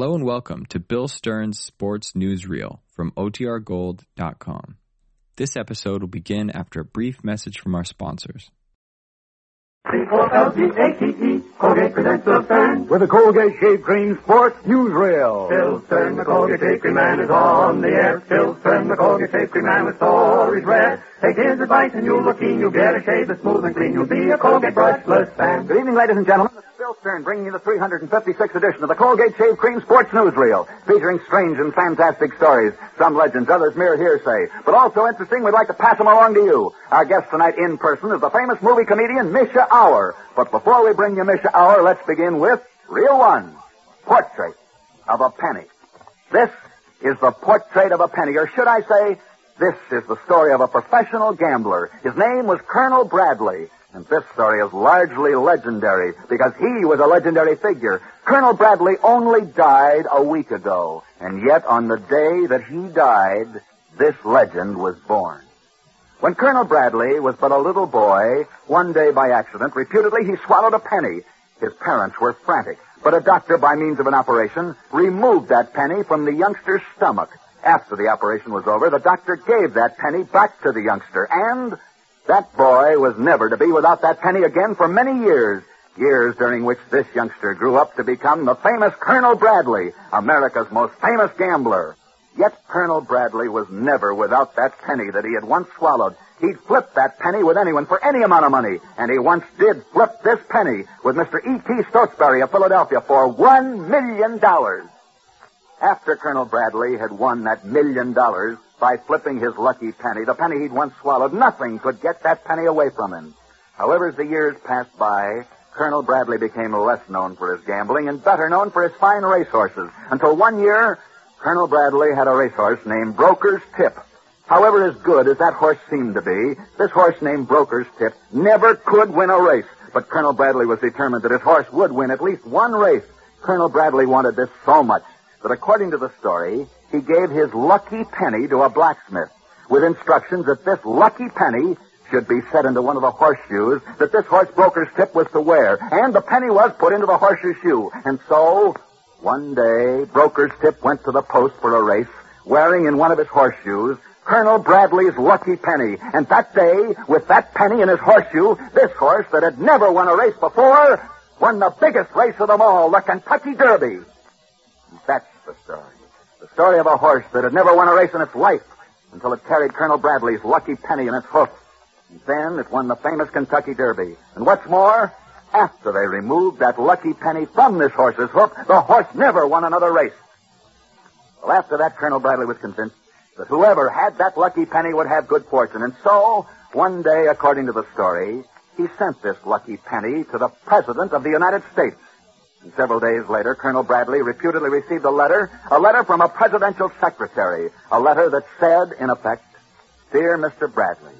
Hello and welcome to Bill Stern's Sports Newsreel from OTRGold.com. This episode will begin after a brief message from our sponsors. C-O-L-G-A-T-E, Colgate presents Bill Stern. With the Colgate Shave Cream Sports Newsreel. Bill Stern, the Colgate Shave Cream Man is on the air. Bill Stern, the Colgate Shave Cream Man with stories rare. Take his advice and you'll look keen. You'll get a shave that's smooth and clean. You'll be a Colgate brushless fan. Good evening, ladies and gentlemen. This is Bill Stern bringing you the 356th edition of the Colgate Shave Cream Sports Newsreel, featuring strange and fantastic stories, some legends, others mere hearsay, but also interesting. We'd like to pass them along to you. Our guest tonight in person is the famous movie comedian Mischa Auer. But before we bring you Mischa Auer, let's begin with Reel One, Portrait of a Penny. This is the portrait of a penny, or should I say, this is the story of a professional gambler. His name was Colonel Bradley. And this story is largely legendary because he was a legendary figure. Colonel Bradley only died a week ago. And yet on the day that he died, this legend was born. When Colonel Bradley was but a little boy, one day by accident, reputedly he swallowed a penny. His parents were frantic, but a doctor, by means of an operation, removed that penny from the youngster's stomach. After the operation was over, the doctor gave that penny back to the youngster, and that boy was never to be without that penny again for many years. Years during which this youngster grew up to become the famous Colonel Bradley, America's most famous gambler. Yet Colonel Bradley was never without that penny that he had once swallowed. He'd flip that penny with anyone for any amount of money, and he once did flip this penny with Mr. E.T. Stotesbury of Philadelphia for one million dollars. After Colonel Bradley had won that million dollars by flipping his lucky penny, the penny he'd once swallowed, nothing could get that penny away from him. However, as the years passed by, Colonel Bradley became less known for his gambling and better known for his fine racehorses, until one year, Colonel Bradley had a racehorse named Broker's Tip. However as good as that horse seemed to be, this horse named Broker's Tip never could win a race. But Colonel Bradley was determined that his horse would win at least one race. Colonel Bradley wanted this so much that according to the story, he gave his lucky penny to a blacksmith with instructions that this lucky penny should be set into one of the horseshoes that this horse broker's tip was to wear. And the penny was put into the horseshoe shoe. And so, one day, broker's tip went to the post for a race, wearing in one of his horseshoes Colonel Bradley's lucky penny. And that day, with that penny in his horseshoe, this horse that had never won a race before won the biggest race of them all, the Kentucky Derby. That's the story. The story of a horse that had never won a race in its life until it carried Colonel Bradley's lucky penny in its hoof. And then it won the famous Kentucky Derby. And what's more, after they removed that lucky penny from this horse's hoof, the horse never won another race. Well, after that, Colonel Bradley was convinced that whoever had that lucky penny would have good fortune. And so, one day, according to the story, he sent this lucky penny to the President of the United States. Several days later, Colonel Bradley reputedly received a letter, a letter from a presidential secretary, a letter that said, in effect, Dear Mr. Bradley,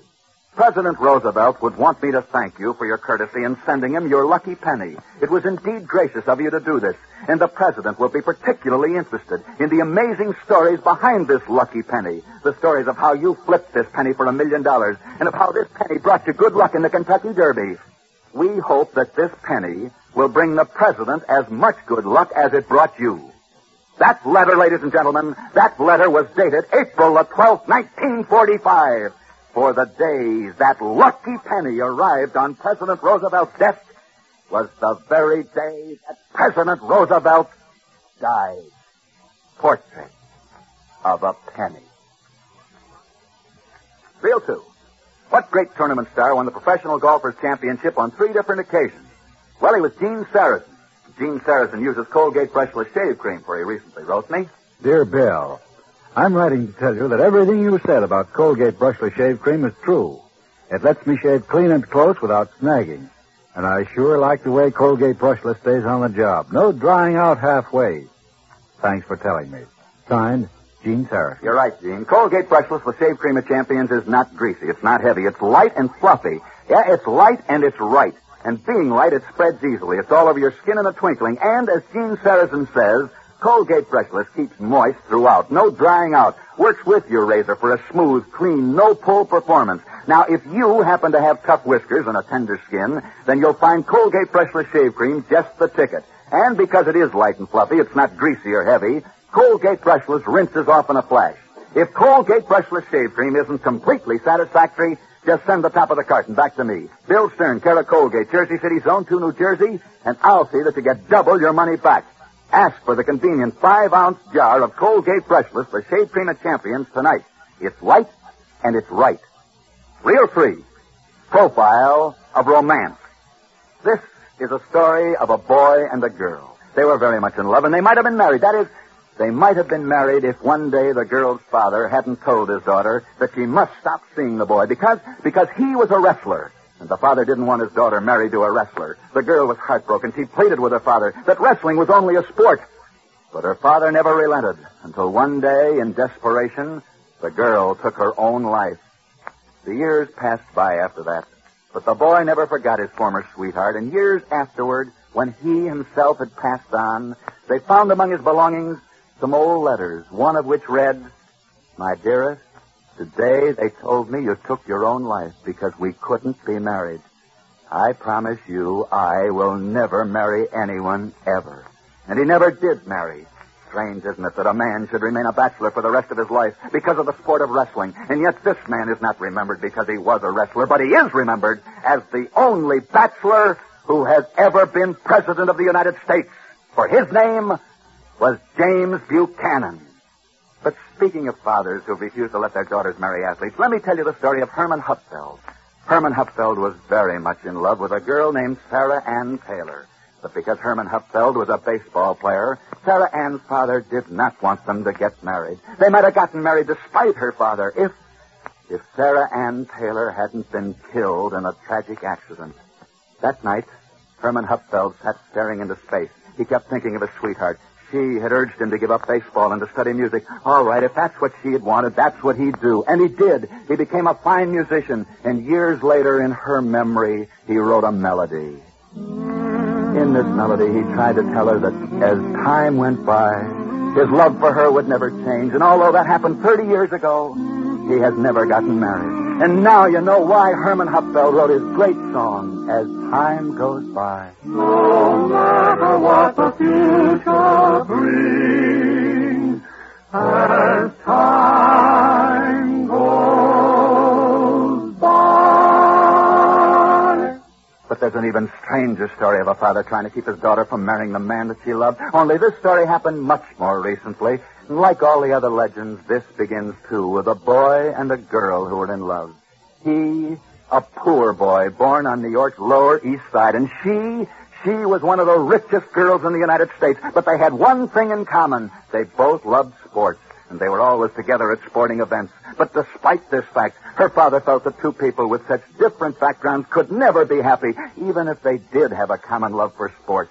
President Roosevelt would want me to thank you for your courtesy in sending him your lucky penny. It was indeed gracious of you to do this, and the President will be particularly interested in the amazing stories behind this lucky penny. The stories of how you flipped this penny for a million dollars, and of how this penny brought you good luck in the Kentucky Derby. We hope that this penny will bring the President as much good luck as it brought you. That letter, ladies and gentlemen, that letter was dated April the 12th, 1945. For the day that lucky penny arrived on President Roosevelt's desk was the very day that President Roosevelt died. Portrait of a penny. Reel two. What great tournament star won the Professional Golfers Championship on three different occasions? Well, he was Gene Sarazen. Gene Sarazen uses Colgate brushless shave cream for he recently wrote me. Dear Bill, I'm writing to tell you that everything you said about Colgate brushless shave cream is true. It lets me shave clean and close without snagging. And I sure like the way Colgate brushless stays on the job. No drying out halfway. Thanks for telling me. Signed, Gene Sarazen. You're right, Gene. Colgate brushless, the shave cream of champions, is not greasy. It's not heavy. It's light and fluffy. Yeah, it's light and it's right. And being light, it spreads easily. It's all over your skin in a twinkling. And as Gene Sarazen says, Colgate brushless keeps moist throughout. No drying out. Works with your razor for a smooth, clean, no pull performance. Now, if you happen to have tough whiskers and a tender skin, then you'll find Colgate brushless shave cream just the ticket. And because it is light and fluffy, it's not greasy or heavy, Colgate Brushless rinses off in a flash. If Colgate Brushless Shave Cream isn't completely satisfactory, just send the top of the carton back to me. Bill Stern, care Colgate, Jersey City, Zone 2, New Jersey, and I'll see that you get double your money back. Ask for the convenient five-ounce jar of Colgate Brushless for Shave Cream Champions tonight. It's light and it's right. Real free. Profile of romance. This is a story of a boy and a girl. They were very much in love, and they might have been married. That is, they might have been married if one day the girl's father hadn't told his daughter that she must stop seeing the boy because, because he was a wrestler. And the father didn't want his daughter married to a wrestler. The girl was heartbroken. She pleaded with her father that wrestling was only a sport. But her father never relented until one day, in desperation, the girl took her own life. The years passed by after that. But the boy never forgot his former sweetheart, and years afterward, when he himself had passed on, they found among his belongings some old letters, one of which read, My dearest, today they told me you took your own life because we couldn't be married. I promise you I will never marry anyone ever. And he never did marry. Strange, isn't it, that a man should remain a bachelor for the rest of his life because of the sport of wrestling. And yet this man is not remembered because he was a wrestler, but he is remembered as the only bachelor who has ever been president of the United States. For his name was James Buchanan. But speaking of fathers who refuse to let their daughters marry athletes, let me tell you the story of Herman Hupfeld. Herman Hupfeld was very much in love with a girl named Sarah Ann Taylor. But because Herman Hupfeld was a baseball player, Sarah Ann's father did not want them to get married. They might have gotten married despite her father if, if Sarah Ann Taylor hadn't been killed in a tragic accident. That night, Herman Hupfeld sat staring into space. He kept thinking of his sweetheart. She had urged him to give up baseball and to study music. All right, if that's what she had wanted, that's what he'd do. And he did. He became a fine musician. And years later, in her memory, he wrote a melody. In this melody, he tried to tell her that as time went by, his love for her would never change. And although that happened 30 years ago, he has never gotten married. And now you know why Herman Hupfeld wrote his great song, As Time Goes By. No matter what the future brings, as time goes by. But there's an even stranger story of a father trying to keep his daughter from marrying the man that she loved. Only this story happened much more recently. Like all the other legends, this begins too with a boy and a girl who were in love. He, a poor boy born on New York's Lower East Side, and she, she was one of the richest girls in the United States. But they had one thing in common. They both loved sports, and they were always together at sporting events. But despite this fact, her father felt that two people with such different backgrounds could never be happy, even if they did have a common love for sports.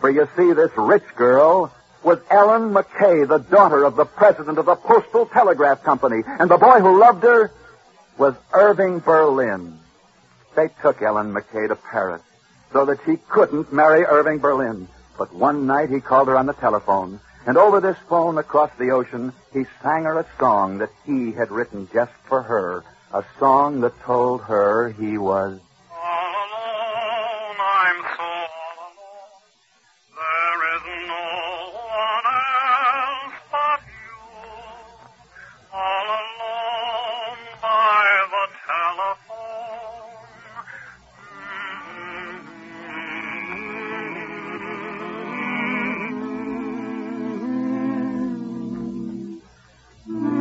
For you see, this rich girl was Ellin Mackay, the daughter of the president of the Postal Telegraph Company, and the boy who loved her was Irving Berlin. They took Ellin Mackay to Paris so that she couldn't marry Irving Berlin. But one night he called her on the telephone, and over this phone across the ocean, he sang her a song that he had written just for her, a song that told her he was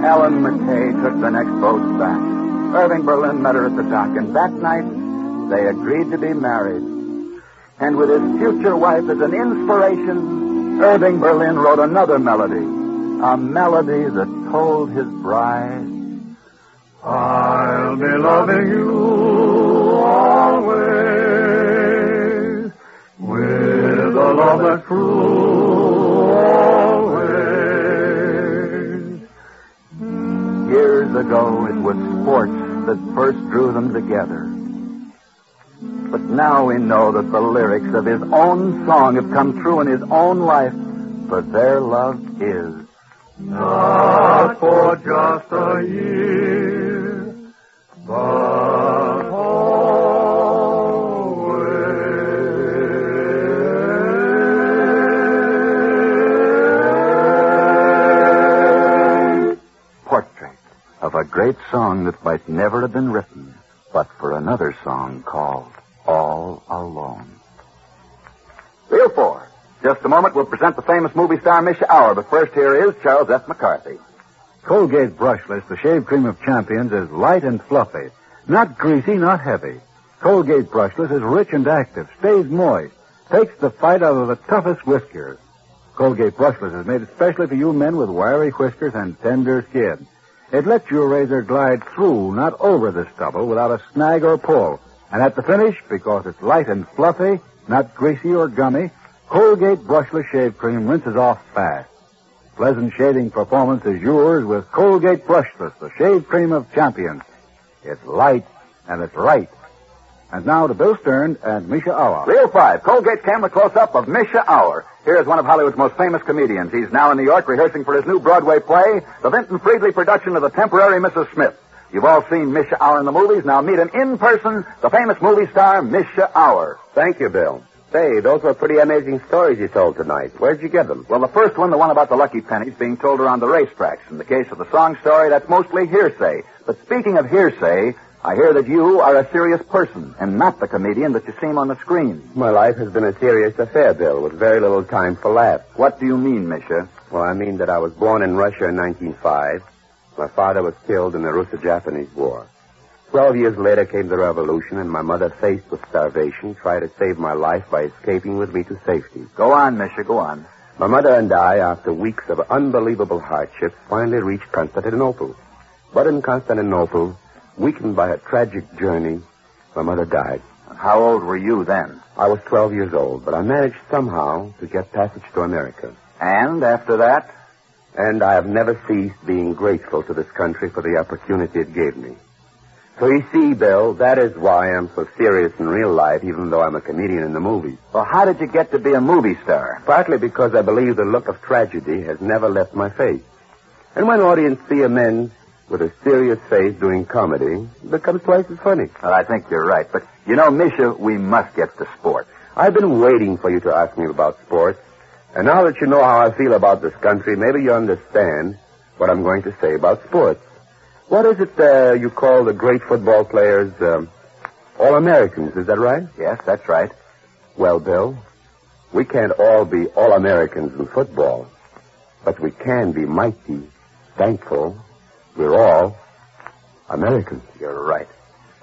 Ellin Mackay took the next boat back. Irving Berlin met her at the dock, and that night they agreed to be married. And with his future wife as an inspiration, Irving Berlin wrote another melody. A melody that told his bride, I'll be loving you always with a love that's true ago it was sports that first drew them together. But now we know that the lyrics of his own song have come true in his own life, for their love is Not for just a year, but song that might never have been written but for another song called All Alone. Reel four. Just a moment, we'll present the famous movie star Mischa Auer, but first here is Charles F. McCarthy. Colgate Brushless, the shave cream of champions, is light and fluffy. Not greasy, not heavy. Colgate Brushless is rich and active, stays moist, takes the fight out of the toughest whiskers. Colgate Brushless is made especially for you men with wiry whiskers and tender skin. It lets your razor glide through, not over the stubble, without a snag or pull. And at the finish, because it's light and fluffy, not greasy or gummy, Colgate Brushless Shave Cream rinses off fast. Pleasant shaving performance is yours with Colgate Brushless, the shave cream of champions. It's light and it's right. And now to Bill Stern and Mischa Auer. Reel five. Colgate's camera close-up of Mischa Auer. Here is one of Hollywood's most famous comedians. He's now in New York rehearsing for his new Broadway play, the Vinton Freedley production of The Temporary Mrs. Smith. You've all seen Mischa Auer in the movies. Now meet him in person, the famous movie star, Mischa Auer. Thank you, Bill. Say, those were pretty amazing stories you told tonight. Where'd you get them? Well, the first one, the one about the lucky pennies being told around the racetracks. In the case of the song story, that's mostly hearsay. But speaking of hearsay, I hear that you are a serious person and not the comedian that you seem on the screen. My life has been a serious affair, Bill, with very little time for laughs. What do you mean, Mischa? Well, I mean that I was born in Russia in 1905. My father was killed in the Russo-Japanese War. Twelve years later came the revolution, and my mother, faced with starvation, tried to save my life by escaping with me to safety. Go on, Mischa, go on. My mother and I, after weeks of unbelievable hardships, finally reached Constantinople. But in Constantinople, weakened by a tragic journey, my mother died. How old were you then? I was 12 years old, but I managed somehow to get passage to America. And after that? And I have never ceased being grateful to this country for the opportunity it gave me. So you see, Bill, that is why I'm so serious in real life, even though I'm a comedian in the movies. Well, how did you get to be a movie star? Partly because I believe the look of tragedy has never left my face. And when audiences see a man with a serious face doing comedy, becomes twice as funny. Well, I think you're right. But, you know, Mischa, we must get to sports. I've been waiting for you to ask me about sports. And now that you know how I feel about this country, maybe you understand what I'm going to say about sports. What is it uh, you call the great football players um, all Americans? Is that right? Yes, that's right. Well, Bill, we can't all be all Americans in football, but we can be mighty thankful we're all Americans. You're right.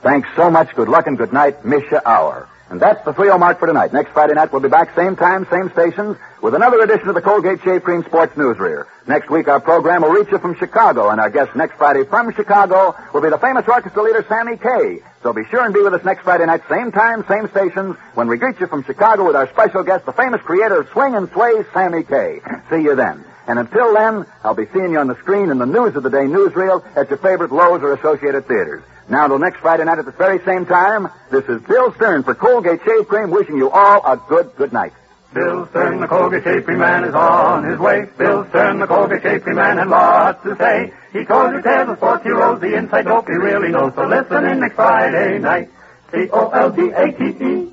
Thanks so much. Good luck and good night, Mischa Auer. And that's the Frio Mark for tonight. Next Friday night, we'll be back same time, same stations, with another edition of the Colgate Shave Cream Sports Newsreel. Next week, our program will reach you from Chicago, and our guest next Friday from Chicago will be the famous orchestra leader, Sammy Kaye. So be sure and be with us next Friday night, same time, same stations, when we greet you from Chicago with our special guest, the famous creator of Swing and Sway, Sammy Kaye. See you then. And until then, I'll be seeing you on the screen in the News of the Day newsreel at your favorite Loew's or Associated Theaters. Now, till next Friday night at this very same time, this is Bill Stern for Colgate Shave Cream wishing you all a good, good night. Bill Stern, the Colgate Shave Cream Man, is on his way. Bill Stern, the Colgate Shave Cream Man, had lots to say. He told you tales of sports heroes, the inside dope he really knows. So listen in next Friday night. C-O-L-G-A-T-E.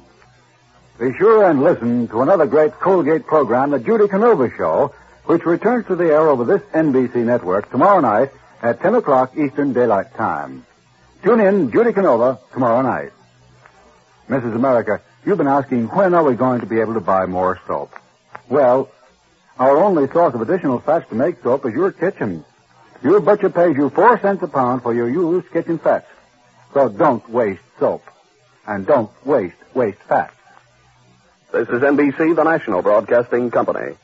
Be sure and listen to another great Colgate program, The Judy Canova Show, which returns to the air over this NBC network tomorrow night at 10 o'clock Eastern Daylight Time. Tune in, Judy Canova, tomorrow night. Mrs. America, you've been asking when are we going to be able to buy more soap? Well, our only source of additional fats to make soap is your kitchen. Your butcher pays you four cents a pound for your used kitchen fats. So don't waste soap. And don't waste, waste fats. This is NBC, the national broadcasting company.